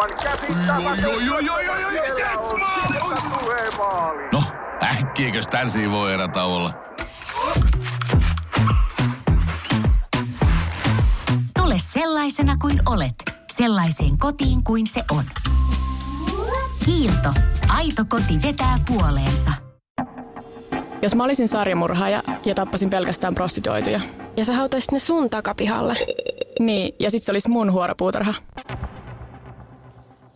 aivan käsittämätöntä. No, äkkiäkös tän voi erä olla? Tule sellaisena kuin olet, sellaiseen kotiin kuin se on. Kiilto. Aito koti vetää puoleensa. Jos mä olisin sarjamurhaaja ja tappasin pelkästään prostituoituja. Ja sä hautaisit ne sun takapihalle. Niin, ja sit se olisi mun huoropuutarha.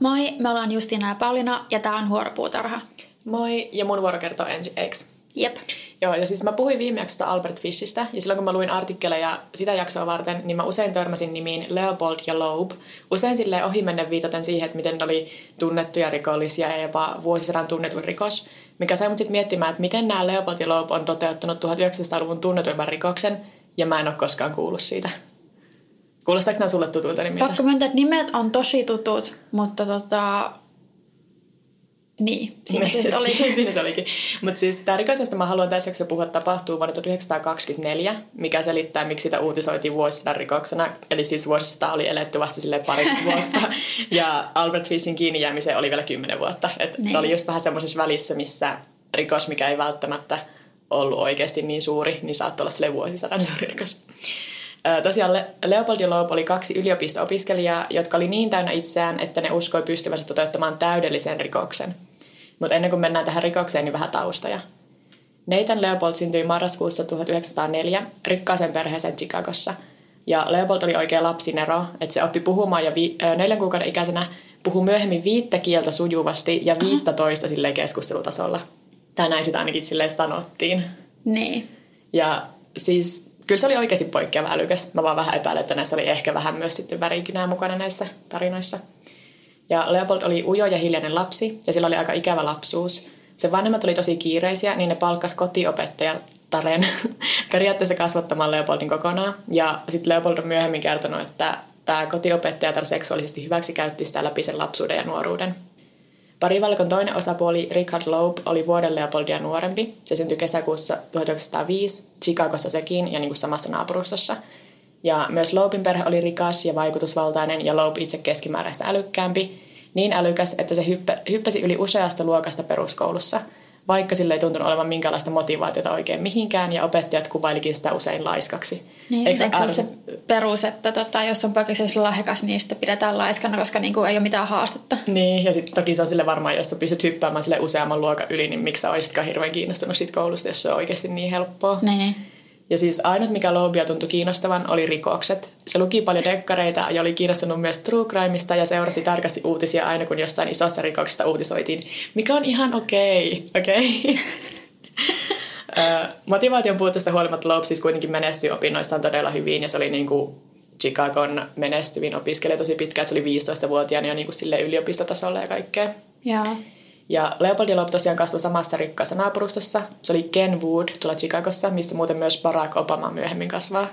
Moi, me ollaan Justiina ja Paulina ja tää on Huoropuutarha. Moi, ja mun vuoro kertoo ensi eikö? Jep. Joo, ja siis mä puhuin viime jaksosta Albert Fishistä, ja silloin kun mä luin artikkeleja sitä jaksoa varten, niin mä usein törmäsin nimiin Leopold ja Loeb. Usein sille ohimennen viitaten siihen, että miten ne oli tunnettuja rikollisia ja jopa vuosisadan tunnetuin rikos, mikä sai mut sitten miettimään, että miten nämä Leopold ja Loeb on toteuttanut 1900-luvun tunnetuimman rikoksen, ja mä en ole koskaan kuullut siitä. Kuulostaako nämä sulle tutulta nimiltä? Pakko myöntää, että nimet on tosi tutut, mutta tota... Niin, siinä se sitten oli. siinä se olikin. Mutta siis tämä mä haluan tässä jaksossa puhua, tapahtuu vuonna 1924, mikä selittää, miksi sitä uutisoitiin vuosisadan rikoksena. Eli siis vuosista oli eletty vasta sille pari vuotta. ja Albert Fishin kiinni jäämiseen oli vielä kymmenen vuotta. Et Niin. oli just vähän semmoisessa välissä, missä rikos, mikä ei välttämättä ollut oikeasti niin suuri, niin saattoi olla sille vuosisadan suuri rikos. Tosiaan Le- Leopold ja Loeb oli kaksi yliopisto-opiskelijaa, jotka oli niin täynnä itseään, että ne uskoi pystyvänsä toteuttamaan täydellisen rikoksen. Mutta ennen kuin mennään tähän rikokseen, niin vähän taustoja. Nathan Leopold syntyi marraskuussa 1904 rikkaaseen perheeseen Chicagossa. Ja Leopold oli oikein lapsinero, että se oppi puhumaan ja vi- ö, neljän kuukauden ikäisenä puhui myöhemmin viittä kieltä sujuvasti ja viittä toista silleen keskustelutasolla. Tai näin sitä ainakin silleen sanottiin. Niin. Ja siis kyllä se oli oikeasti poikkeava älykäs. Mä vaan vähän epäilen, että näissä oli ehkä vähän myös sitten värikynää mukana näissä tarinoissa. Ja Leopold oli ujo ja hiljainen lapsi ja sillä oli aika ikävä lapsuus. Sen vanhemmat oli tosi kiireisiä, niin ne palkkas kotiopettajan Taren periaatteessa kasvattamaan Leopoldin kokonaan. Ja sitten Leopold on myöhemmin kertonut, että tämä kotiopettaja seksuaalisesti hyväksikäytti sitä läpi sen lapsuuden ja nuoruuden. Parivalkon toinen osapuoli Richard Loeb oli vuoden Leopoldia nuorempi. Se syntyi kesäkuussa 1905 Chicagossa sekin ja niin kuin samassa naapurustossa. Ja myös Loebin perhe oli rikas ja vaikutusvaltainen ja Loeb itse keskimääräistä älykkäämpi. Niin älykäs, että se hyppä, hyppäsi yli useasta luokasta peruskoulussa, vaikka sille ei tuntunut olevan minkäänlaista motivaatiota oikein mihinkään ja opettajat kuvailikin sitä usein laiskaksi. Niin, Eikö eikö, se ole arvo- se perus, että tota, jos on poikkeuksellisesti lahjakas, niin sitä pidetään laiskana, koska niin kuin, ei ole mitään haastetta. Niin, ja sitten toki se on sille varmaan, jos sä pystyt hyppäämään sille useamman luokan yli, niin miksi sä olisitkaan hirveän kiinnostunut siitä koulusta, jos se on oikeasti niin helppoa. Niin. Ja siis ainut, mikä Loebia tuntui kiinnostavan, oli rikokset. Se luki paljon dekkareita ja oli kiinnostunut myös true crimeista ja seurasi tarkasti uutisia aina, kun jostain isossa rikoksesta uutisoitiin, mikä on ihan okei, okei. Ö, Motivaation puutteesta huolimatta Loeb siis kuitenkin menestyi opinnoissaan todella hyvin ja se oli niin kuin Chicagon menestyvin opiskelija tosi pitkään. Se oli 15-vuotiaana jo niin kuin sille yliopistotasolla ja kaikkea. Joo. Ja Leopold ja Loeb tosiaan kasvoi samassa rikkaassa naapurustossa. Se oli Ken Wood tuolla Chicagossa, missä muuten myös Barack Obama myöhemmin kasvaa.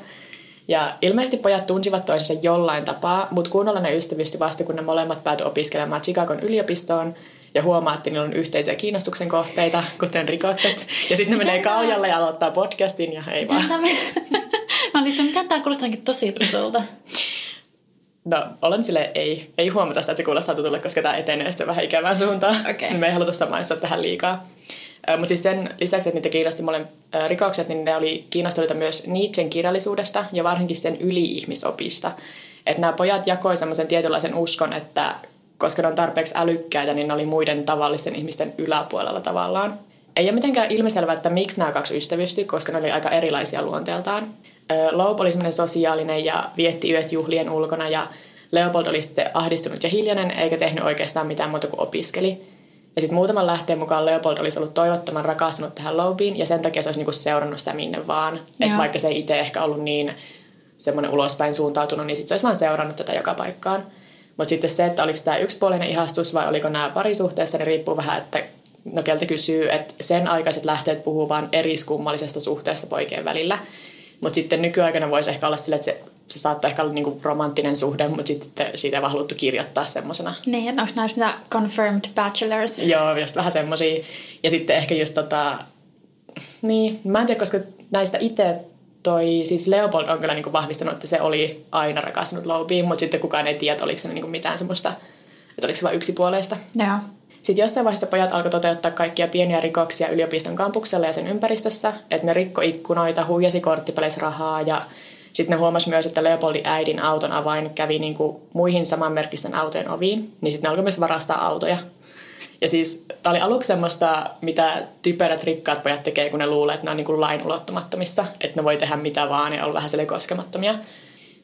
Ja ilmeisesti pojat tunsivat toisensa jollain tapaa, mutta kunnolla ne ystävystyi vasta, kun ne molemmat päätyi opiskelemaan Chicagon yliopistoon ja huomaa, että niillä on yhteisiä kiinnostuksen kohteita, kuten rikokset. Ja sitten ne menee kaujalle ja aloittaa podcastin ja ei vaan. Mitä. Mä olin sitä, miten tämä kuulostaankin tosi tutulta. No, olen sille ei, ei huomata sitä, että se kuulostaa tutulle, koska tämä etenee sitten vähän ikävään suuntaan. Okei. Me ei haluta samaistaa tähän liikaa. Mutta siis sen lisäksi, että niitä kiinnosti molemmat rikokset, niin ne oli kiinnostuneita myös Nietzschen kirjallisuudesta ja varsinkin sen yli-ihmisopista. Että nämä pojat jakoi semmoisen tietynlaisen uskon, että koska ne on tarpeeksi älykkäitä, niin ne oli muiden tavallisten ihmisten yläpuolella tavallaan. Ei ole mitenkään ilmiselvää, että miksi nämä kaksi ystävystyi, koska ne oli aika erilaisia luonteeltaan. Loeb oli semmoinen sosiaalinen ja vietti yöt juhlien ulkona ja Leopold oli sitten ahdistunut ja hiljainen eikä tehnyt oikeastaan mitään muuta kuin opiskeli. Ja sitten muutaman lähteen mukaan Leopold olisi ollut toivottoman rakastunut tähän Loebiin ja sen takia se olisi niinku seurannut sitä minne vaan. Että Joo. vaikka se ei itse ehkä ollut niin semmoinen ulospäin suuntautunut, niin sitten se olisi vaan seurannut tätä joka paikkaan. Mutta sitten se, että oliko tämä yksipuolinen ihastus vai oliko nämä parisuhteessa, niin riippuu vähän, että no keltä kysyy, että sen aikaiset lähteet puhuu vaan eriskummallisesta suhteesta poikien välillä. Mutta sitten nykyaikana voisi ehkä olla sille, että se, se saattaa ehkä olla niinku romanttinen suhde, mutta sitten siitä ei vaan haluttu kirjoittaa semmoisena. Niin, että onko nämä niitä confirmed bachelors? Joo, just vähän semmosia. Ja sitten ehkä just tota, niin, mä en tiedä, koska näistä itse toi, siis Leopold on kyllä niinku vahvistanut, että se oli aina rakastunut Loebiin, mutta sitten kukaan ei tiedä, oliko se niinku mitään semmoista Että oliko se vain yksipuoleista. Joo. Sitten jossain vaiheessa pojat alkoi toteuttaa kaikkia pieniä rikoksia yliopiston kampuksella ja sen ympäristössä, että ne rikko ikkunoita, huijasi korttipeleissä rahaa ja sitten ne huomasi myös, että Leopoldin äidin auton avain kävi niin kuin muihin samanmerkkisten autojen oviin, niin sitten ne alkoi myös varastaa autoja. Ja siis tämä oli aluksi semmoista, mitä typerät rikkaat pojat tekee, kun ne luulee, että ne on niin kuin lain ulottumattomissa, että ne voi tehdä mitä vaan ja olla vähän koskemattomia.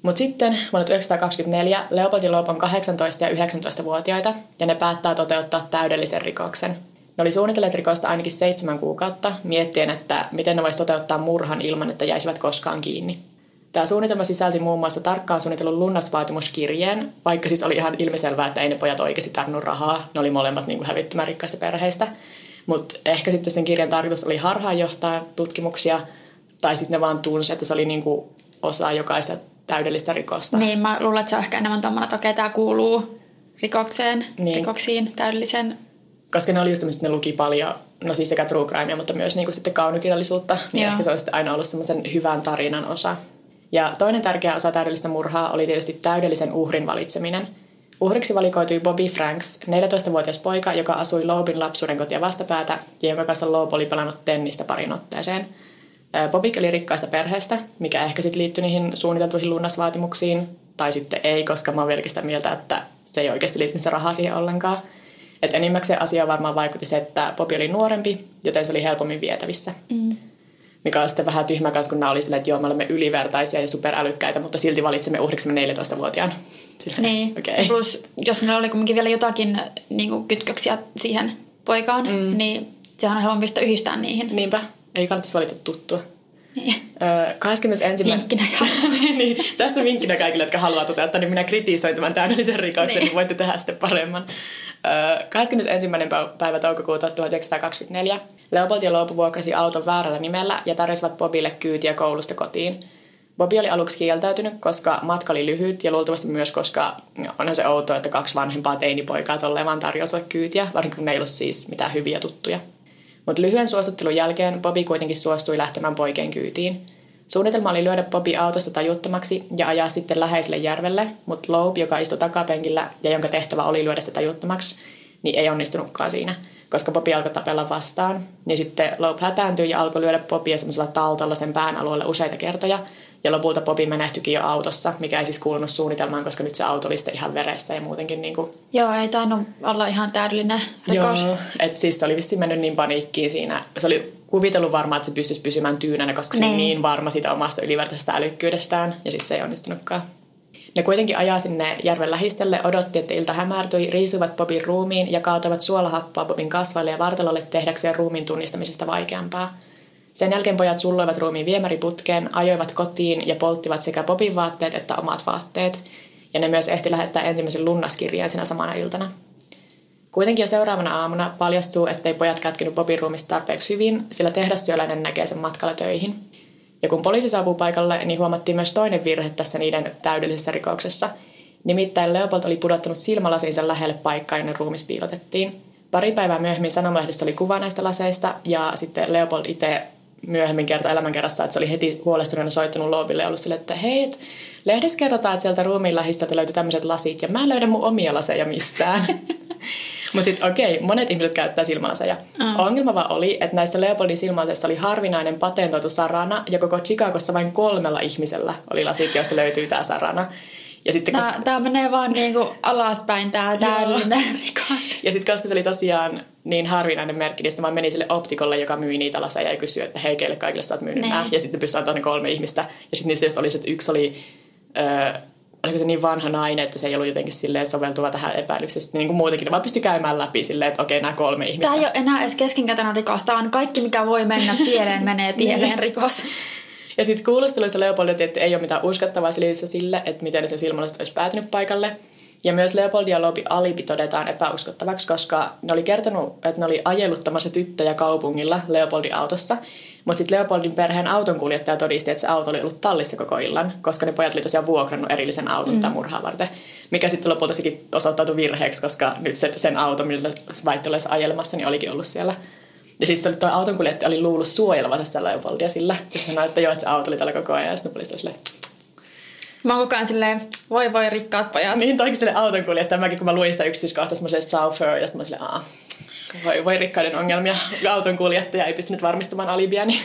Mutta sitten vuonna 1924 Leopold ja Loop on 18- ja 19-vuotiaita ja ne päättää toteuttaa täydellisen rikoksen. Ne oli suunnitelleet rikosta ainakin seitsemän kuukautta, miettien, että miten ne voisi toteuttaa murhan ilman, että jäisivät koskaan kiinni. Tämä suunnitelma sisälsi muun muassa tarkkaan suunnitellun lunnasvaatimuskirjeen, vaikka siis oli ihan ilmiselvää, että ei ne pojat oikeasti tarvinnut rahaa. Ne oli molemmat niin kuin hävittämään rikkaista perheistä. Mutta ehkä sitten sen kirjan tarkoitus oli harhaanjohtaa tutkimuksia, tai sitten ne vaan tunsi, että se oli niin osa jokaista täydellistä rikosta. Niin, mä luulen, että se on ehkä enemmän tuommoinen, että okei, tämä kuuluu rikokseen, Niin. rikoksiin, täydellisen. koska ne oli just että ne luki paljon, no siis sekä true crimea, mutta myös niin kuin sitten kaunokirjallisuutta, niin Joo. ehkä se on sitten aina ollut semmoisen hyvän tarinan osa. Ja toinen tärkeä osa täydellistä murhaa oli tietysti täydellisen uhrin valitseminen. Uhriksi valikoitui Bobby Franks, 14-vuotias poika, joka asui Loebin lapsuuden kotia vastapäätä ja jonka kanssa Loeb oli pelannut tennistä parin otteeseen. Bobby oli rikkaista perheestä, mikä ehkä sitten liittyi niihin suunniteltuihin lunnasvaatimuksiin, tai sitten ei, koska mä oon vieläkin sitä mieltä, että se ei oikeasti liittynyt se raha siihen ollenkaan. Et enimmäkseen asia varmaan vaikutti se, että Bobby oli nuorempi, joten se oli helpommin vietävissä. Mm. Mikä on sitten vähän tyhmä kanssa, kun nämä oli silleen, että joo, me olemme ylivertaisia ja superälykkäitä, mutta silti valitsemme uhriksemme 14-vuotiaan. Silleen, Niin, okay. plus jos niillä oli kuitenkin vielä jotakin niin kytköksiä siihen poikaan, mm. niin sehän on helpompi yhdistää niihin. Niinpä, ei kannattaisi valita tuttua. Niin. Öö, 21. Vinkkinä niin, tässä vinkkinä kaikille, jotka haluaa toteuttaa, niin minä kritisoin tämän täydellisen rikoksen, niin. Niin. voitte tehdä sitten paremman. Öö, 21. päiv- päivä toukokuuta 1924 Leopold ja Loop vuokrasi auton väärällä nimellä ja tarjosivat Bobille kyytiä koulusta kotiin. Bobby oli aluksi kieltäytynyt, koska matka oli lyhyt ja luultavasti myös, koska onhan se outoa, että kaksi vanhempaa teinipoikaa tolleen vaan tarjosivat kyytiä, varsinkin kun ne ei ollut siis mitään hyviä tuttuja. Mutta lyhyen suostuttelun jälkeen Bobby kuitenkin suostui lähtemään poikien kyytiin. Suunnitelma oli lyödä Bobby autosta tajuttomaksi ja ajaa sitten läheiselle järvelle, mutta Loeb, joka istui takapenkillä ja jonka tehtävä oli lyödä se tajuttomaksi, niin ei onnistunutkaan siinä, koska Bobby alkoi tapella vastaan. Niin sitten Loeb hätääntyi ja alkoi lyödä Bobbia semmoisella taltolla sen pään alueelle useita kertoja, ja lopulta Bobby menehtyikin jo autossa, mikä ei siis kuulunut suunnitelmaan, koska nyt se auto oli sitten ihan veressä ja muutenkin niin kuin Joo, ei tainnut olla ihan täydellinen rikos. Joo, että siis se oli vissiin mennyt niin paniikkiin siinä. Se oli kuvitellut varmaan, että se pystyisi pysymään tyynänä, koska se oli Niin. niin varma siitä omasta ylivertaisesta älykkyydestään, ja sitten se ei onnistunutkaan. Ne kuitenkin ajaa sinne järven lähistölle, odotti, että ilta hämärtyi, riisuivat Bobin ruumiin ja kaatavat suolahappoa Bobin kasvaille ja vartalolle tehdäkseen ruumiin tunnistamisesta vaikeampaa. Sen jälkeen pojat sulloivat ruumiin viemäriputkeen, ajoivat kotiin ja polttivat sekä Bobin vaatteet että omat vaatteet. Ja ne myös ehti lähettää ensimmäisen lunnaskirjeen sinä samana iltana. Kuitenkin jo seuraavana aamuna paljastuu, ettei pojat kätkenyt Bobin ruumista tarpeeksi hyvin, sillä tehdastyöläinen näkee sen matkalla töihin. Ja kun poliisi saapuu paikalle, niin huomattiin myös toinen virhe tässä niiden täydellisessä rikoksessa. Nimittäin Leopold oli pudottanut silmälasinsa lähelle paikkaa, jonne ruumis piilotettiin. Pari päivää myöhemmin Sanomalehdessä oli kuva näistä laseista, ja sitten Leopold itse myöhemmin kertoi elämänkerrassa, että se oli heti huolestuneena soittanut Loobille ja ollut sille, että hei, et lehdessä kerrotaan, että sieltä ruumiin lähistöltä löytyi tämmöiset lasit, ja mä en löydä mun omia laseja mistään. Mutta sitten okei, monet ihmiset käyttää silmälaseja. Mm. Ongelma vaan oli, että näistä Leopoldin silmälaseista oli harvinainen patentoitu sarana, ja koko Chicagossa vain kolmella ihmisellä oli lasit, joista löytyy tämä sarana. Ja sitten, Tää, koska, tää menee vaan niinku alaspäin tää täydellinen rikos. ja sitten koska se oli tosiaan niin harvinainen merkki, niin sitten mä menin sille optikolle, joka myi niitä laseja ja kysyi, että hei, keille kaikille sä oot myynyt Niin. nämä. Ja sitten pystyi antamaan ne kolme ihmistä. Ja sitten niissä just oli se, että yksi oli, öö, oliko se niin vanha nainen, että se ei ollut jotenkin silleen soveltuva tähän epäilykseen. Sitten niin kuin muutenkin, vaan pystyi käymään läpi silleen, että okei, nämä kolme ihmistä. Tää ei ole enää edes keskinkätönä rikos. Tää on kaikki, mikä voi mennä pieleen, menee pieleen rikos. Ja sitten kuulusteluissa Leopold otti, että ei ole mitään uskottavaa selitystä sille, että miten se silmälasit olisi päätynyt paikalle. Ja myös Leopold ja Lobi alibi todetaan epäuskottavaksi, koska ne oli kertonut, että ne oli ajeluttamassa tyttöjä kaupungilla Leopoldin autossa. Mutta sitten Leopoldin perheen autonkuljettaja todisti, että se auto oli ollut tallissa koko illan, koska ne pojat oli tosiaan vuokrannut erillisen auton mm. tämän murhaa varten. Mikä sitten lopulta sekin osoittautui virheeksi, koska nyt se, sen auto, millä väitti ollessa ajelemassa, niin olikin ollut siellä. Ja siis se oli, toi autonkuljettaja oli luullut suojelevansa sitä Leopoldia sillä. Ja se sanoi, että joo, että se auto oli tällä koko ajan. Ja sitten ne oli silleen, Mä oon koko ajan silleen, voi voi rikkaat pojat. Niin toikin sille autonkuljettaja. Mäkin kun mä luin sitä yksityiskohtaa semmoisesta chauffeur, ja sitten mä silleen, aah, voi, voi rikkaiden ongelmia. Autonkuljettaja ei pystynyt varmistamaan alibiani.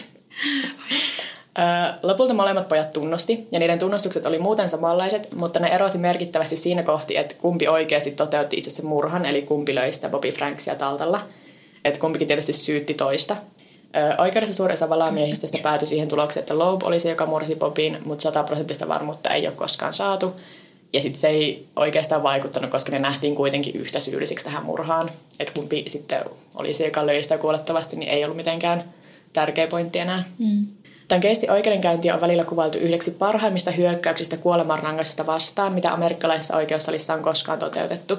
Ö, Lopulta molemmat pojat tunnusti, ja niiden tunnustukset oli muuten samanlaiset, mutta ne erosi merkittävästi siinä kohti, että kumpi oikeasti toteutti itse sen murhan, eli kumpi löi sitä Bobby Franksia taltalla. Että kumpikin tietysti syytti toista. Oikeudessa suurin osa valamiehistöstä päätyi siihen tulokseen, että Loeb oli se, joka mursi Bobin, mutta sataprosenttista varmuutta ei ole koskaan saatu. Ja sitten se ei oikeastaan vaikuttanut, koska ne nähtiin kuitenkin yhtä syyllisiksi tähän murhaan. Että kumpi sitten oli se, joka löi sitä kuolettavasti, niin ei ollut mitenkään tärkeä pointti enää. Mm. Tämän keissin oikeudenkäynti on välillä kuvailtu yhdeksi parhaimmista hyökkäyksistä kuolemanrangaistusta vastaan, mitä amerikkalaisessa oikeussalissa on koskaan toteutettu.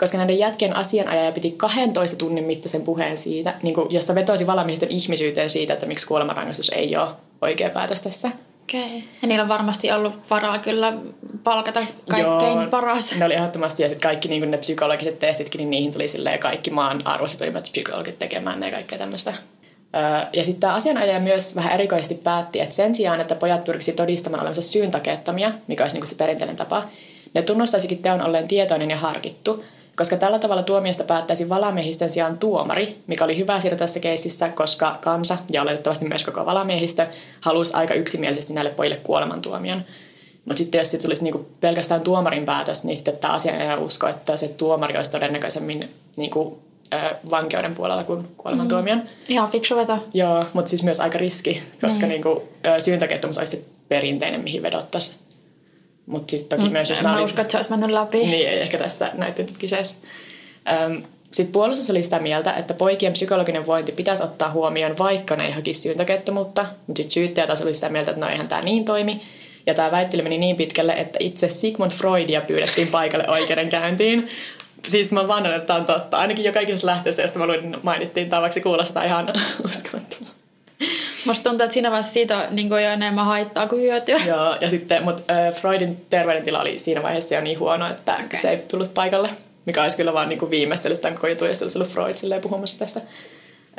Koska näiden jätkien asianajaja piti 12 tunnin mittaisen puheen siitä, niin kuin, jossa vetosi valamiesten ihmisyyteen siitä, että miksi kuolemanrangaistus ei ole oikea päätös tässä. Okei. Okay. Ja niillä on varmasti ollut varaa kyllä palkata kaikkein Joo, paras. Ne oli ehdottomasti, ja sitten kaikki niin ne psykologiset testitkin, niin niihin tuli silleen kaikki maan arvostetuimmat psykologit tekemään ne ja kaikkea tämmöistä. Ja sitten tämä asianajaja myös vähän erikoisesti päätti, että sen sijaan, että pojat pyrkisi todistamaan olevansa syyntakeettomia, mikä olisi niin se perinteinen tapa, ne tunnustaisikin teon olleen tietoinen ja harkittu, koska tällä tavalla tuomiosta päättäisi valamiehistön sijaan tuomari, mikä oli hyvä siirto tässä keississä, koska kansa ja oletettavasti myös koko valamiehistö halusi aika yksimielisesti näille pojille kuolemantuomion. Mutta sitten jos se tulisi niinku pelkästään tuomarin päätös, niin sitten tämä asianajaja usko, että se tuomari olisi todennäköisemmin niinku, ö, vankeuden puolella kuin kuolemantuomion. Mm. Ihan fiksu veto. Joo, mutta siis myös aika riski, koska Niin. niinku, ö, syyntakeettomuus olisi se perinteinen, mihin vedottaisiin. Mutta sitten toki myös, jos En mä olisi- usko, että se olisi mennyt läpi. niin, ei ehkä tässä näiden kyseessä. Sitten puolustus oli sitä mieltä, että poikien psykologinen vointi pitäisi ottaa huomioon, vaikka ne ei hakisi syyntäkettomuutta. Mutta sitten syyttäjä taas oli sitä mieltä, että no eihän tämä niin toimi. Ja tämä väittely meni niin pitkälle, että itse Sigmund Freudia pyydettiin paikalle oikeudenkäyntiin. Siis mä vannon, että tämä on totta. Ainakin joka ikisessä lähteessä, josta mä luin, mainittiin, tämä vaikka kuulostaa ihan uskomattomalta. Musta tuntuu, että siinä vaiheessa siitä on niin kuin jo enemmän haittaa kuin hyötyä. Joo, ja sitten, mutta äh, Freudin terveydentila oli siinä vaiheessa jo niin huono, että okay. se ei tullut paikalle, mikä olisi kyllä vaan niin kuin viimeistellyt tämän koko jutun, ja olisi ollut Freud silleen puhumassa tästä.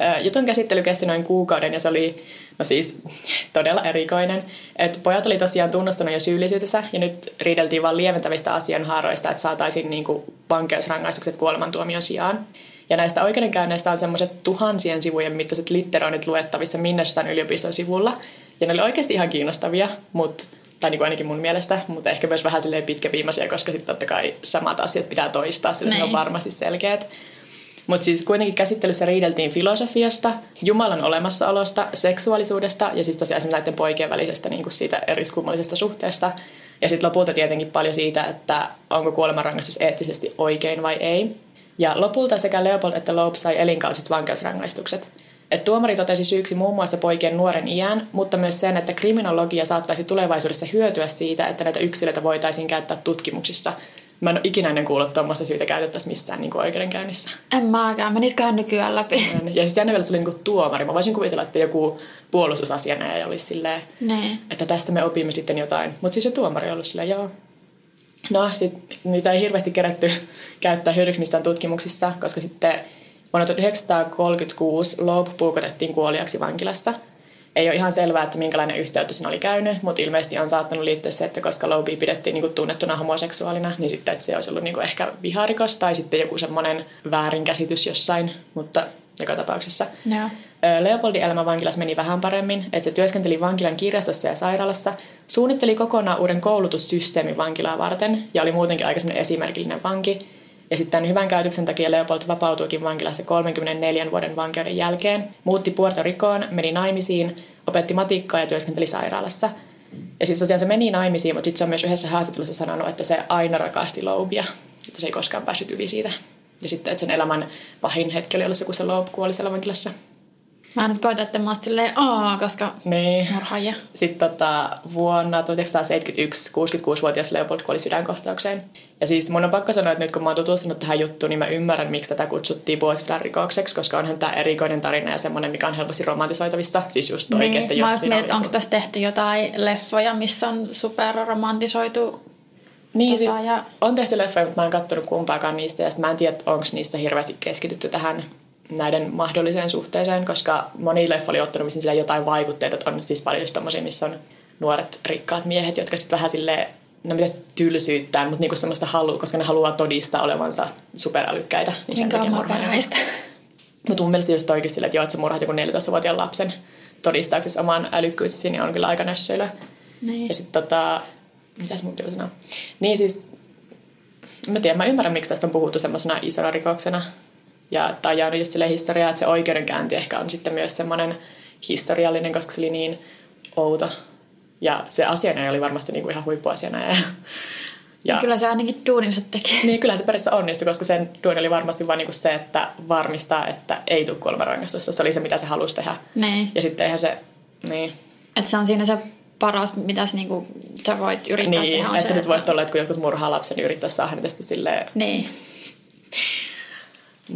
Äh, jutun käsittely kesti noin kuukauden, ja se oli no siis todella erikoinen. Että pojat oli tosiaan tunnustanut jo syyllisyytensä, ja nyt riideltiin vain lieventävistä asianhaaroista, että saataisiin niin kuin vankeusrangaistukset kuolemantuomion sijaan. Ja näistä oikeudenkäynneistä on semmoiset tuhansien sivujen mittaiset litteroinnit luettavissa Minnestan yliopiston sivulla. Ja ne oli oikeasti ihan kiinnostavia, mut, tai niin kuin ainakin mun mielestä, mutta ehkä myös vähän silleen pitkäviimaisia, koska sitten totta kai samat asiat pitää toistaa, sillä ne on Niin. varmasti selkeät. Mutta siis kuitenkin käsittelyssä riideltiin filosofiasta, Jumalan olemassaolosta, seksuaalisuudesta ja siis tosiaan esimerkiksi näiden poikien välisestä niin kuin siitä eriskummallisesta suhteesta. Ja sitten lopulta tietenkin paljon siitä, että onko kuolemanrangaistus eettisesti oikein vai ei. Ja lopulta sekä Leopold että Loeb sai elinkausiset vankeusrangaistukset. Et tuomari totesi syyksi muun muassa poikien nuoren iän, mutta myös sen, että kriminologia saattaisi tulevaisuudessa hyötyä siitä, että näitä yksilöitä voitaisiin käyttää tutkimuksissa. Mä en ole ikinä ennen kuullut tuommoista syytä käytettäisiin missään niin kuin oikeudenkäynnissä. En mäkään. Menisiköhän nykyään läpi? Ja sitten jännä vielä se oli niin kuin tuomari. Mä voisin kuvitella, että joku puolustusasianajaja olisi silleen, Niin. että tästä me opimme sitten jotain. Mutta siis se tuomari ollut silleen, joo. No, sit niitä ei hirveästi kerätty käyttää hyödyksi missään tutkimuksissa, koska sitten vuonna 1936 Loeb puukotettiin kuoliaksi vankilassa. Ei ole ihan selvää, että minkälainen yhteyttä siinä oli käynyt, mutta ilmeisesti on saattanut liittyä se, että koska Loebia pidettiin niin kuin tunnettuna homoseksuaalina, niin sitten että se olisi ollut niin kuin ehkä viharikos tai sitten joku semmoinen väärinkäsitys jossain, mutta joka tapauksessa. Joo. Leopoldin elämä vankilassa meni vähän paremmin, että se työskenteli vankilan kirjastossa ja sairaalassa, suunnitteli kokonaan uuden koulutussysteemin vankilaa varten ja oli muutenkin aika esimerkillinen vanki. Ja sitten tämän hyvän käytöksen takia Leopold vapautuikin vankilassa 34 vuoden vankeuden jälkeen, muutti Puerto Ricoon, meni naimisiin, opetti matikkaa ja työskenteli sairaalassa. Ja sitten tosiaan se meni naimisiin, mutta sitten se on myös yhdessä haastattelussa sanonut, että se aina rakasti Loebia, että se ei koskaan päässyt yli siitä. Ja sitten, että sen elämän pahin hetki oli ollut se, kun se Loeb kuoli siellä vankilassa. Mä nyt koitan, että mä oon silleen, aa, koska Niin. murhaajia. Sitten tota, vuonna 1971 66-vuotias Leopold kuoli sydänkohtaukseen. Ja siis mun on pakko sanoa, että nyt kun mä oon tutustunut tähän juttuun, niin mä ymmärrän, miksi tätä kutsuttiin vuosisadan rikokseksi, koska onhan tämä erikoinen tarina ja semmoinen, mikä on helposti romantisoitavissa. Siis just toi, Niin, että mä jos olisin siinä mietin, on onko tässä tehty jotain leffoja, missä on superromantisoitu. Niin, tota, siis ja- on tehty leffoja, mutta mä en katsonut kumpaakaan niistä. Ja mä en tiedä, onko niissä hirveästi keskitytty tähän näiden mahdolliseen suhteeseen, koska moni leffa oli ottanut vissiin sillä jotain vaikutteita, että on siis paljon tommosia, missä on nuoret rikkaat miehet, jotka sitten vähän sille no mitä tylsyyttään, mutta niinku semmoista halua, koska ne haluaa todistaa olevansa superälykkäitä. Niin sen Minkä ne. perheistä. Mutta mun mielestä just oikeasti sillä, että joo, että sä murhat joku 14-vuotiaan lapsen todistaaksesi oman älykkyytesi, niin on kyllä aika nössöillä. Niin. Ja sitten tota, mitäs mun piti sanoa? Niin siis, mä tiedän, mä ymmärrän, miksi tästä on puhuttu semmoisena isona rikoksena. Ja tämä on jäänyt just sille historiaa, että se oikeudenkäynti ehkä on sitten myös semmoinen historiallinen, koska se oli niin outo. Ja se asiana oli varmasti niinku ihan huippuasiana. Ja, ja, Kyllä se ainakin duuninsa teki. niin kyllä se periaatteessa onnistui, koska sen duuni oli varmasti vain niinku se, että varmistaa, että ei tule kuolemanrangaistusta. Se oli se, mitä se halusi tehdä. Niin. Ja sitten eihän se, niin, Että se on siinä se paras, mitä sä, niinku, sä voit yrittää niin tehdä. on että se nyt voit olla, että kun jotkut murhaa lapsen, niin yrittää saada niitä sitten silleen Niin.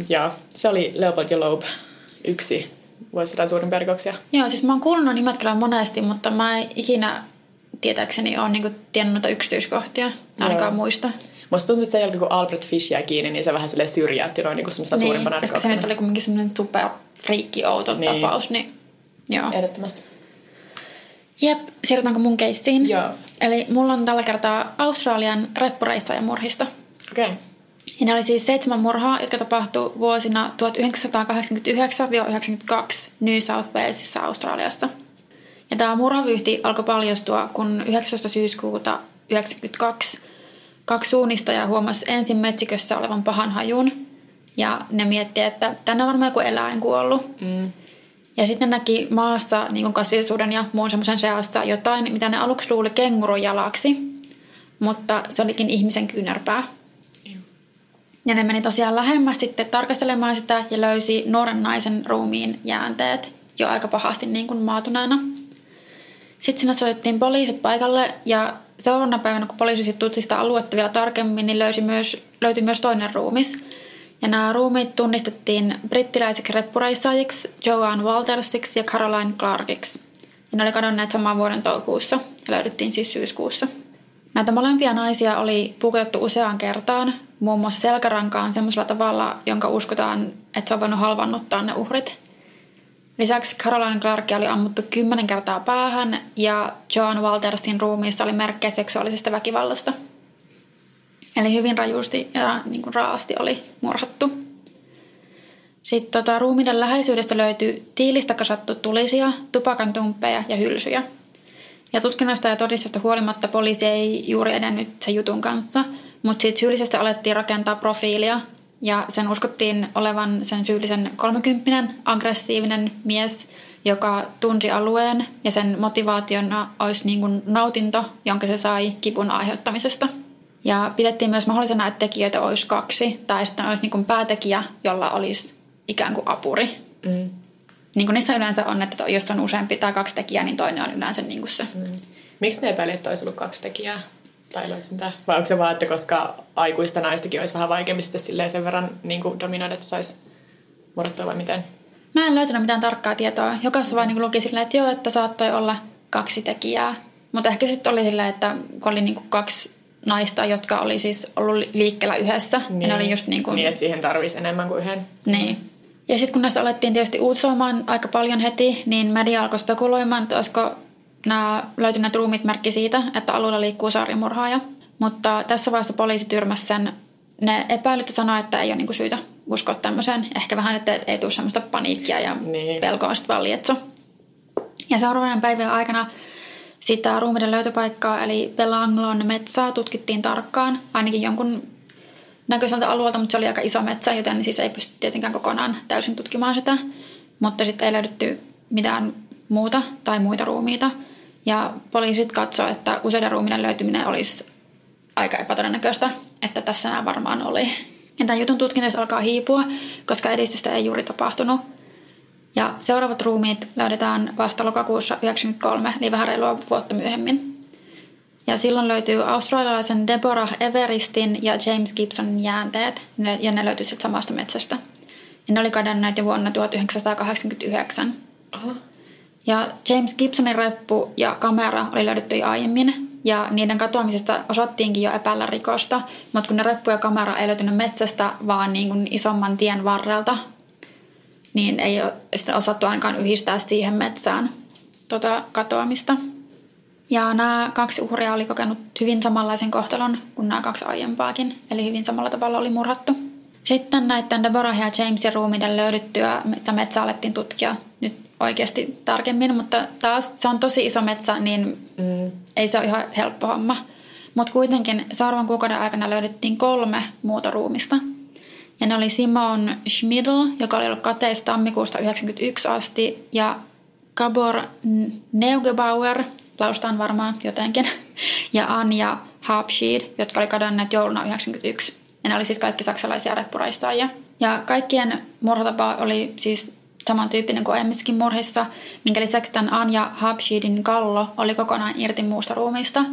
Joo, se oli Leopold ja Loeb, yksi vuosisadan suurimpia rikoksia. Joo, siis mä oon kuullut nimet kyllä monesti, mutta mä en ikinä tietääkseni ole niinku tiennyt noita yksityiskohtia. Ainakaan Joo. muista. Musta tuntuu, että sen jälkeen kun Albert Fish jäi kiinni, niin se vähän silleen syrjäytti noin niin semmoista Niin, suurimpana koska se nyt oli kuitenkin semmoinen super friikki outo Niin. tapaus, niin joo. Ehdottomasti. Jep, siirrytäänkö mun keissiin? Joo. Eli mulla on tällä kertaa Australian reppureissa ja murhista. Okei. Okay. Ja ne oli siis seitsemän murhaa, jotka tapahtui vuosina 1989-1992 New South Walesissa Australiassa. Ja tämä murhavyyhti alkoi paljastua, kun 19. syyskuuta 1992 kaksi suunnistajaa huomasi ensin metsikössä olevan pahan hajun. Ja ne mietti, että tänne on varmaan joku eläin kuollut. Mm. Ja sitten ne näki maassa niin kasvillisuuden ja muun semmoisen seassa jotain, mitä ne aluksi luuli kengurun jalaksi. Mutta se olikin ihmisen kyynärpää. Ja ne meni tosiaan lähemmäs sitten tarkastelemaan sitä ja löysi nuoren naisen ruumiin jäänteet jo aika pahasti niin kuin maatuneena. Sitten sinne soittiin poliisit paikalle ja seuraavana päivänä, kun poliisi tutsi sitä aluetta vielä tarkemmin, niin löysi myös, löytyi myös toinen ruumis. Ja nämä ruumiit tunnistettiin brittiläisiksi reppureissaajiksi Joanne Waltersiksi ja Caroline Clarkiksi. Ja ne oli kadonneet saman vuoden toukokuussa ja löydettiin siis syyskuussa. Näitä molempia naisia oli puukotettu useaan kertaan, muun muassa selkärankaan semmoisella tavalla, jonka uskotaan, että se on voinut halvannuttaa ne uhrit. Lisäksi Caroline Clarkia oli ammuttu kymmenen kertaa päähän ja Joan Waltersin ruumiissa oli merkkejä seksuaalisesta väkivallasta. Eli hyvin rajusti ja niin kuin raasti oli murhattu. Sitten tota, ruumiiden läheisyydestä löytyi tiilistä kasattu tulisia, tupakan tumppeja ja hylsyjä. Ja tutkinnasta ja todisteesta huolimatta poliisi ei juuri edennyt sen jutun kanssa, mutta siitä syyllisestä alettiin rakentaa profiilia ja sen uskottiin olevan sen syyllisen 30 aggressiivinen mies, joka tunsi alueen ja sen motivaationa olisi niin kuin nautinto, jonka se sai kipun aiheuttamisesta. Ja pidettiin myös mahdollisena, että tekijöitä olisi kaksi tai sitten olisi niin kuin päätekijä, jolla olisi ikään kuin apuri. Mm. Niin kuin niissä yleensä on, että jos on useampi tai kaksi tekijää, niin toinen on yleensä niin kuin se. Mm. Miksi ne epäili, että olisi ollut kaksi tekijää? Tai luuletko mitä? Vai onko se vaan, että koska aikuista naistakin olisi vähän vaikeampi sitten silleen sen verran niin kuin dominoida, että saisi murrattua vai miten? Mä en löytänyt mitään tarkkaa tietoa. Jokaisessa vaan niin luki silleen, että joo, että saattoi olla kaksi tekijää. Mutta ehkä sitten oli silleen, että kun oli niin kuin kaksi naista, jotka oli siis ollut liikkeellä yhdessä. Niin. Ja ne oli just niin kuin... Niin, että siihen tarvisi enemmän kuin yhden. Niin. Ja sitten kun näistä alettiin tietysti uutisoimaan aika paljon heti, niin media alkoi spekuloimaan, että olisiko nämä löytyneet ruumit merkki siitä, että alueella liikkuu sarjamurhaaja. Mutta tässä vaiheessa poliisi tyrmäsi sen. Ne epäilyt sanoi, että ei ole niinku syytä uskoa tämmöiseen. Ehkä vähän, että ei tule semmoista paniikkia ja Niin. pelkoa sitten vaan lietso. Ja seuraavana päivän aikana sitä ruumiiden löytöpaikkaa, eli Belanglon metsää, tutkittiin tarkkaan, ainakin jonkun näköiseltä alueelta, mutta se oli aika iso metsä, joten siis ei pysty tietenkään kokonaan täysin tutkimaan sitä. Mutta sitten ei löydetty mitään muuta tai muita ruumiita. Ja poliisit katsoivat, että useiden ruumiiden löytyminen olisi aika epätodennäköistä, että tässä nämä varmaan oli. Ja tämän jutun tutkinta alkaa hiipua, koska edistystä ei juuri tapahtunut. Ja seuraavat ruumiit löydetään vasta lokakuussa 1993, eli vähän reilua vuotta myöhemmin. Ja silloin löytyy australialaisen Deborah Everistin ja James Gibsonin jäänteet, ja ne löytyy samasta metsästä. Ja ne oli kadonneet jo vuonna 1989. Aha. Ja James Gibsonin reppu ja kamera oli löydetty jo aiemmin, ja niiden katoamisessa osattiinkin jo epäillä rikosta, mutta kun ne reppu ja kamera ei löytynyt metsästä, vaan niin kuin isomman tien varrelta, niin ei ole osattu ainakaan yhdistää siihen metsään tota katoamista. Ja nämä kaksi uhria oli kokenut hyvin samanlaisen kohtalon kuin nämä kaksi aiempaakin, eli hyvin samalla tavalla oli murhattu. Sitten näiden Deborah ja Jamesin ruumiiden löydyttyä, sitä metsää alettiin tutkia oikeasti tarkemmin, mutta taas se on tosi iso metsä, niin mm. ei se ole ihan helppo homma. Mutta kuitenkin seuraavan kuukauden aikana löydettiin kolme muuta ruumista. Ja ne oli Simon Schmidl, joka oli ollut kateissa tammikuusta 1991 asti, ja Gabor Neugebauer, laustaan varmaan jotenkin, ja Anja Habschied, jotka oli kadonneet jouluna 1991. Ja ne oli siis kaikki saksalaisia reppuraissaajia. Ja kaikkien murhatapa oli siis samantyyppinen kuin aiemmissakin murhissa, minkä lisäksi tämän Anja Habschiedin kallo oli kokonaan irti muusta ruumista.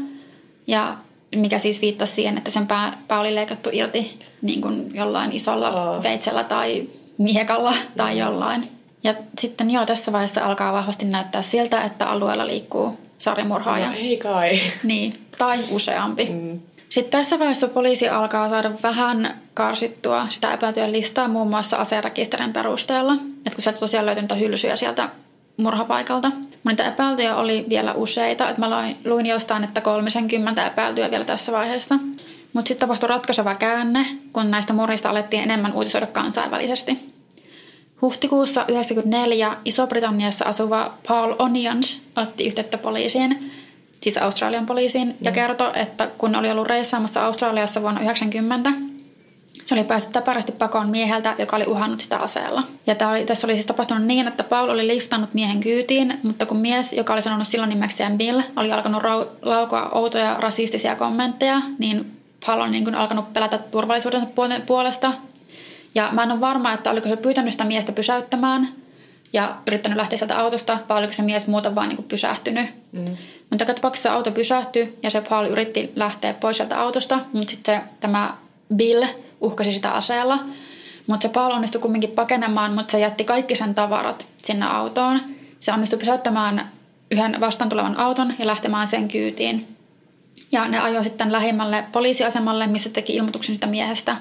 Ja mikä siis viittasi siihen, että sen pää, pää oli leikattu irti niin kuin jollain isolla oh. veitsellä tai miekalla tai jollain. Ja sitten joo, tässä vaiheessa alkaa vahvasti näyttää siltä, että alueella liikkuu sarjamurhaaja. No ei kai. Niin, tai useampi. Mm. Sitten tässä vaiheessa poliisi alkaa saada vähän karsittua sitä epätyön listaa muun muassa aserekisterin perusteella. Että kun sieltä tosiaan löytyy niitä hylsyjä sieltä murhapaikalta. Niitä epäiltyjä oli vielä useita. Että mä luin jostain, että 30 epäiltyä vielä tässä vaiheessa. Mutta sitten tapahtui ratkaiseva käänne, kun näistä murhista alettiin enemmän uutisoida kansainvälisesti. Huhtikuussa 1994 Iso-Britanniassa asuva Paul Onions otti yhteyttä poliisiin, siis Australian poliisiin, mm. ja kertoi, että kun oli ollut reissaamassa Australiassa vuonna 1990, se oli päässyt täpärästi pakoon mieheltä, joka oli uhannut sitä aseella. Ja tämä oli, tässä oli siis tapahtunut niin, että Paul oli liftannut miehen kyytiin, mutta kun mies, joka oli sanonut silloin nimekseen Bill, oli alkanut rau- laukoa outoja rasistisia kommentteja, niin Paul on niin kuin alkanut pelätä turvallisuudensa puolesta. Ja mä en ole varma, että oliko se pyytänyt sitä miestä pysäyttämään ja yrittänyt lähteä sieltä autosta, vai oliko se mies muuten vaan niin kuin pysähtynyt. Mm. Mutta joka tapauksessa auto pysähtyi ja se Paul yritti lähteä pois sieltä autosta, mutta sitten tämä Bill uhkasi sitä aseella. Mutta se Paul onnistui kumminkin pakenemaan, mutta se jätti kaikki sen tavarat sinne autoon. Se onnistui pysäyttämään yhden vastaan tulevan auton ja lähtemään sen kyytiin. Ja ne ajoi sitten lähimmälle poliisiasemalle, missä teki ilmoituksen sitä miehestä.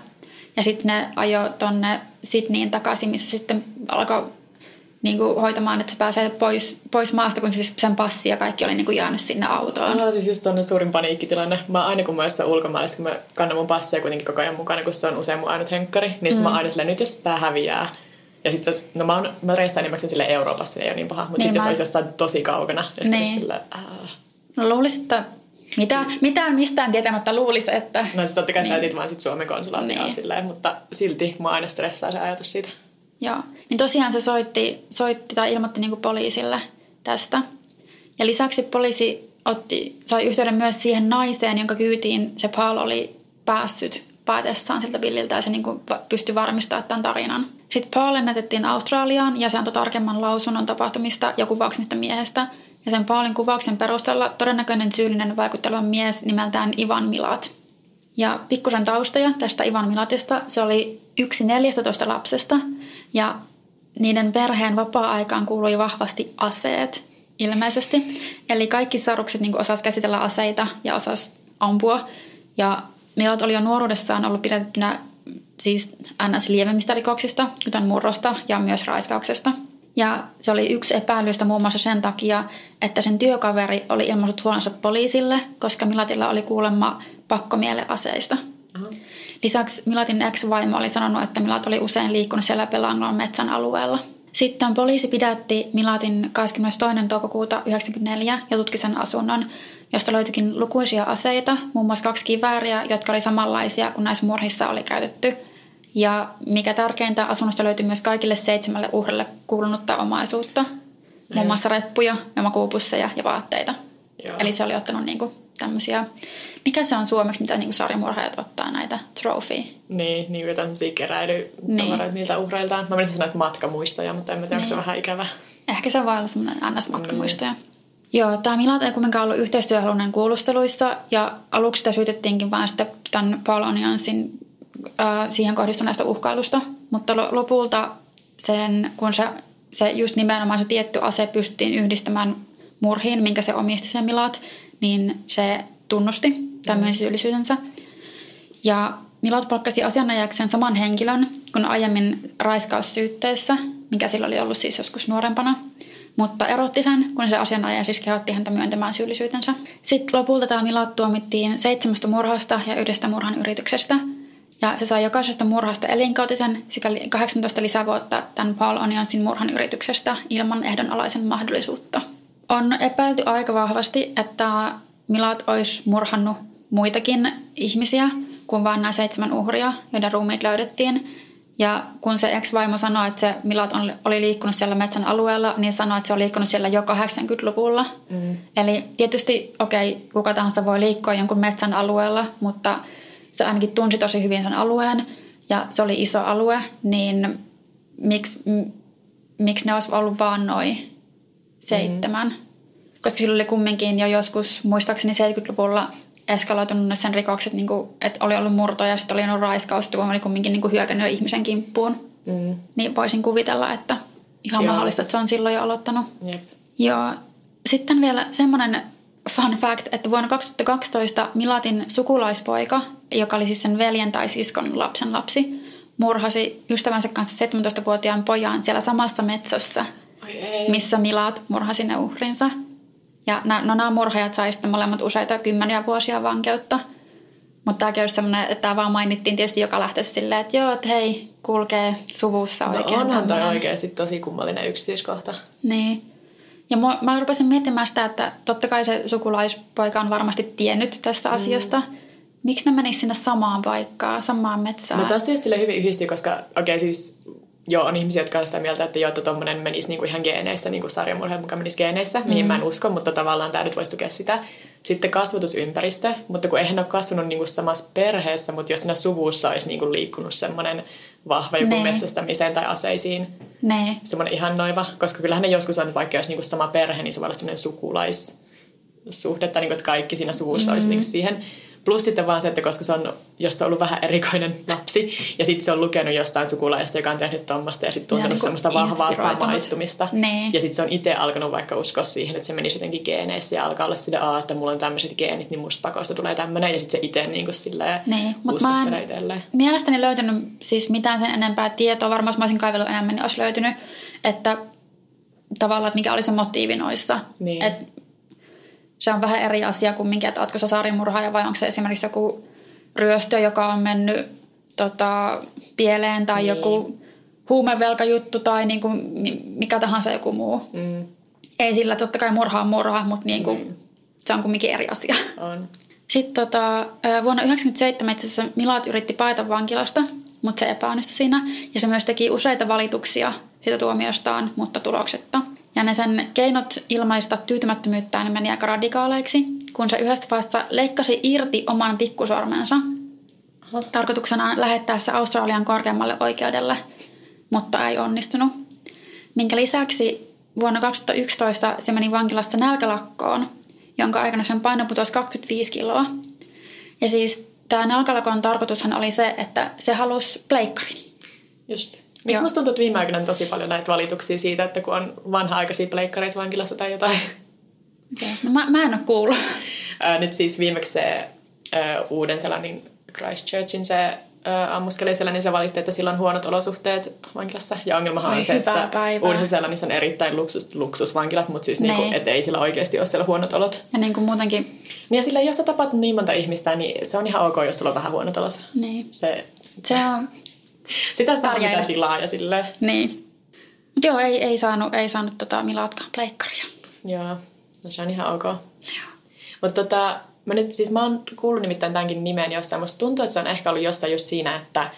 Ja sitten ne ajoi tonne Sydneyin takaisin, missä sitten alkoi niin kuin hoitamaan, että se pääsee pois, pois maasta, kun siis sen passi ja kaikki oli niin kuin jäänyt sinne autoon. No siis just tuonne suurin paniikkitilanne. Mä aina kun mä jossain ulkomailla, kun mä kannan mun passia kuitenkin koko ajan mukana, kun se on usein mun ainut henkkari, niin mm. mä aina silleen, nyt jos tää häviää, ja sitten no mä, oon, mä reissaan enimmäkseen sille Euroopassa, niin ei ole niin paha, mutta niin sitten mä... jos olisi jossain tosi kaukana, ja niin. sille, äh. No luulisin, että mitä, mitään mistään tietämättä luulisi, että... No siis totta kai niin. sä vaan sit Suomen konsulaatin niin. silleen, mutta silti mä aina stressaa se ajatus siitä. Joo, niin tosiaan se soitti, soitti tai ilmoitti niin poliisille tästä. Ja lisäksi poliisi otti, sai yhteyden myös siihen naiseen, jonka kyytiin se Paul oli päässyt paetessaan siltä Billiltä ja se niin pystyi varmistamaan tämän tarinan. Sitten Paul lennätettiin Australiaan ja se antoi tarkemman lausunnon tapahtumista ja kuvauksen sitä miehestä. Ja sen Paulin kuvauksen perusteella todennäköinen syyllinen vaikutteleva mies nimeltään Ivan Milat. Ja pikkusen taustoja tästä Ivan Milatista. Se oli yksi 14 lapsesta ja niiden perheen vapaa-aikaan kuului vahvasti aseet ilmeisesti. Eli kaikki sarukset niin osas käsitellä aseita ja osas ampua. Ja Milat oli jo nuoruudessaan ollut pidettynä siis ns. lievemmistä rikoksista, kuten murrosta ja myös raiskauksesta. Ja se oli yksi epäilystä muun muassa sen takia, että sen työkaveri oli ilmaissut huolonsa poliisille, koska Milatilla oli kuulemma pakkomieleaseista. Uh-huh. Lisäksi Milatin ex-vaimo oli sanonut, että Milat oli usein liikkunut siellä Pelangon metsän alueella. Sitten poliisi pidätti Milatin 22. toukokuuta 1994 ja tutki sen asunnon, josta löytyikin lukuisia aseita, muun muassa kaksi kivääriä, jotka oli samanlaisia kuin näissä murhissa oli käytetty. Ja mikä tärkeintä, asunnosta löytyi myös kaikille seitsemälle uhrille kuulunutta omaisuutta, muun muassa reppuja ja makuupusseja ja vaatteita. Joo. Eli se oli ottanut niinku tämmöisiä, mikä se on suomeksi, mitä niinku sarjamurhaajat ottaa näitä trophy. Niin, niin tämmöisiä keräilytavaroita niin. niiltä uhreiltaan. Mä menisin sanoa, että matkamuistoja, mutta en mä tiedä, niin. onko se niin. vähän ikävä. Ehkä se voi olla semmoinen ns-matkamuistoja. Mm. Joo, tämä Milat ei kuitenkaan ollut yhteistyöhalunen kuulusteluissa ja aluksi sitä syytettiinkin vain sitten tämän Paul Onionsin äh, siihen kohdistuneesta uhkailusta, mutta lopulta sen, kun se, se just nimenomaan se tietty ase pystyttiin yhdistämään murhiin, minkä se omisti sen Milat, niin se tunnusti tämmöisen syyllisyytensä. Ja Milat palkkasi asianajaksi saman henkilön kuin aiemmin raiskaussyytteessä, mikä sillä oli ollut siis joskus nuorempana. mutta erotti sen, kun se asianajaja siis kehotti häntä myöntämään syyllisyytensä. Sitten lopulta tämä Milat tuomittiin seitsemästä murhasta ja yhdestä murhan yrityksestä. Ja se sai jokaisesta murhasta elinkautisen sekä 18 lisävuotta tämän Paul Onionsin murhan yrityksestä ilman ehdonalaisen mahdollisuutta. On epäilty aika vahvasti, että Milat olisi murhannut muitakin ihmisiä kuin vain nämä seitsemän uhria, joiden ruumiit löydettiin. Ja kun se ex-vaimo sanoi, että se Milat oli liikkunut siellä metsän alueella, niin sanoi, että se on liikkunut siellä jo 80-luvulla. Mm. Eli tietysti, okei, okay, kuka tahansa voi liikkua jonkun metsän alueella, mutta se ainakin tunsi tosi hyvin sen alueen ja se oli iso alue, niin miksi, miksi ne olisi ollut vaan noin seitsemän? Mm. Koska sillä oli kumminkin jo joskus, muistaakseni 70-luvulla eskaloitunut sen rikokset, niin kuin, että oli ollut murto ja sitten oli ollut raiskaus, kun oli kumminkin niin kuin hyökännyt ihmisen kimppuun. Mm. Niin voisin kuvitella, että ihan Joo, mahdollista, että se on silloin jo aloittanut. Jep. Joo. Sitten vielä semmoinen fun fact, että vuonna 2012 Milatin sukulaispoika, joka oli siis sen veljen tai siskon lapsen lapsi, murhasi ystävänsä kanssa 17-vuotiaan pojan siellä samassa metsässä, missä Milat murhasi ne uhrinsa. Ja no, nämä murhajat sai sitten molemmat useita kymmeniä vuosia vankeutta. Mutta tämäkin olisi sellainen, että tämä vaan mainittiin tietysti joka lähteessä silleen, että joo, että hei, kulkee suvussa no oikein. No onhan toi oikeasti tosi kummallinen yksityiskohta. Niin. Ja mä, mä rupesin miettimään sitä, että totta kai se sukulaispoika on varmasti tiennyt tästä mm. asiasta. Miksi ne menisivät sinne samaan paikkaan, samaan metsään? No tässä sille hyvin yhdistyy, koska okei okay, siis joo, on ihmisiä, jotka on sitä mieltä, että joo, että tuommoinen menisi niinku ihan geeneissä, niin kuin sarjamurheen mukaan menisi geeneissä, mm. mihin mä en usko, mutta tavallaan tämä nyt voisi tukea sitä. Sitten kasvatusympäristö, mutta kun eihän ole kasvanut niinku samassa perheessä, mutta jos siinä suvussa olisi niinku liikkunut semmoinen vahva joku nee. metsästämiseen tai aseisiin, nee. semmoinen ihan noiva, koska kyllähän ne joskus on, vaikka jos niinku sama perhe, niin se voi olla semmoinen sukulaissuhde, tai niinku, että kaikki siinä suvussa mm. olisi niinku siihen Plus sitten vaan se, että koska se on, jos se on ollut vähän erikoinen lapsi ja sitten se on lukenut jostain sukulaista, joka on tehnyt tuommoista ja sitten tuntenut niin semmoista vahvaa samaistumista. Niin. Ja sitten se on itse alkanut vaikka uskoa siihen, että se menisi jotenkin geeneissä ja alkaa olla sille, että mulla on tämmöiset geenit, niin musta pakoista tulee tämmöinen. Ja sitten se itse niin kuin silleen niin. Mut mä en itselleen. mielestäni löytynyt siis mitään sen enempää tietoa. Varmaan jos mä olisin kaivellut enemmän, niin olisi löytynyt, että tavallaan, että mikä oli se motiivi noissa. Niin. Et se on vähän eri asia kumminkin, että oletko sä saarimurhaaja vai onko se esimerkiksi joku ryöstö, joka on mennyt tota, pieleen tai niin. joku huumevelkajuttu tai niin kuin mikä tahansa joku muu. Mm. Ei sillä, totta kai murha on murha, mutta niin kuin, mm. se on kumminkin eri asia. On. Sitten tota, vuonna 1997 itse asiassa Milat yritti paeta vankilasta, mutta se epäonnistui siinä. Ja se myös teki useita valituksia siitä tuomiostaan, mutta tuloksetta. Ja ne sen keinot ilmaista tyytymättömyyttään meni aika radikaaleiksi, kun se yhdessä vaiheessa leikkasi irti oman pikkusormensa. Tarkoituksena lähettää se Australian korkeammalle oikeudelle, mutta ei onnistunut. Minkä lisäksi vuonna 2011 se meni vankilassa nälkälakkoon, jonka aikana sen paino putosi 25 kiloa. Ja siis tämä nälkälakon tarkoitushan oli se, että se halusi pleikkari. Just. Miksi musta tuntuu, että viime aikoina on tosi paljon näitä valituksia siitä, että kun on vanha-aikaisia pleikkareita vankilassa tai jotain? Okay. No mä, mä en ole kuullut. Nyt siis viimeksi se uuden sellainen Christchurchin se ammuskeli siellä, niin se valitti, että sillä on huonot olosuhteet vankilassa. Ja ongelmahan on se, että uudessa sellaisessa on erittäin luksus, luksusvankilat, mutta siis niinku, että ei sillä oikeasti ole siellä huonot olot. Ja niin kuin muutenkin. Niin ja sillä, jos sä tapaat niin monta ihmistä, niin se on ihan ok, jos sulla on vähän huonot olot. Niin. Se, se on, sitä saa mitä tilaa ja silleen. Niin. Mut joo, ei, ei saanut, ei saanut tota Milatkaan pleikkaria. Joo, no se on ihan ok. Mutta tota, mä nyt siis mä oon kuullut nimittäin tämänkin nimen jossain. Musta tuntuu, että se on ehkä ollut jossain just siinä, että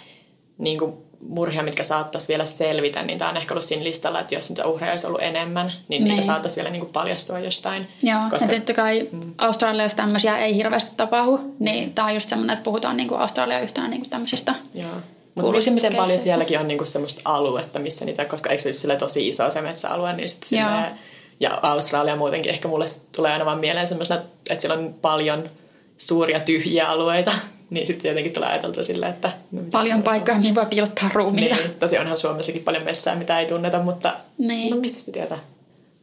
niin kuin murhia, mitkä saattaisi vielä selvitä, niin tämä on ehkä ollut siinä listalla, että jos niitä uhreja olisi ollut enemmän, niin, niin. niitä saattaisi vielä niin kuin paljastua jostain. Joo, koska... ja totta kai mm. Australiassa tämmöisiä ei hirveästi tapahdu, niin tämä on just semmoinen, että puhutaan niin kuin Australia yhtenä niin kuin tämmöisistä Joo. Mutta miten, miten paljon sielläkin on niinku semmoista aluetta, missä niitä, koska eikö se sille tosi iso se metsäalue, niin sitten sinne, ja Australia muutenkin ehkä mulle tulee aina vaan mieleen semmoisena, että siellä on paljon suuria tyhjiä alueita, niin sitten jotenkin tulee ajateltua silleen, että... No, paljon paikkaa, mihin voi piilottaa ruumiita. Niin, tosi onhan Suomessakin paljon metsää, mitä ei tunneta, mutta niin. no mistä sitä tietää?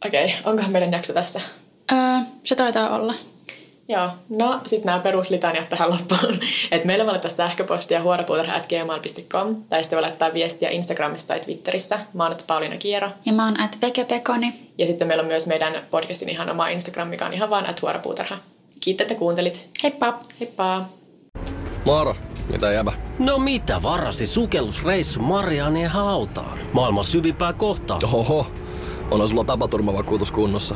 Okei, okay, onkohan meidän jakso tässä? Öö, se taitaa olla. Joo, no sitten nämä peruslitaniat tähän loppuun. Et meillä voi laittaa sähköpostia huoropuutarha.gmail.com tai sitten voi laittaa viestiä Instagramissa tai Twitterissä. Mä oon Pauliina Kiero. Ja mä oon at Vekepekoni. Ja sitten meillä on myös meidän podcastin ihan oma Instagram, mikä on ihan vaan at huoropuutarha. Kiitos, että kuuntelit. Heippa! Heippa! Moro, mitä jäbä? No mitä varasi sukellusreissu Marianien hautaan? Maailman syvimpää kohtaa. Oho, onhan sulla tapaturmavakuutus kunnossa.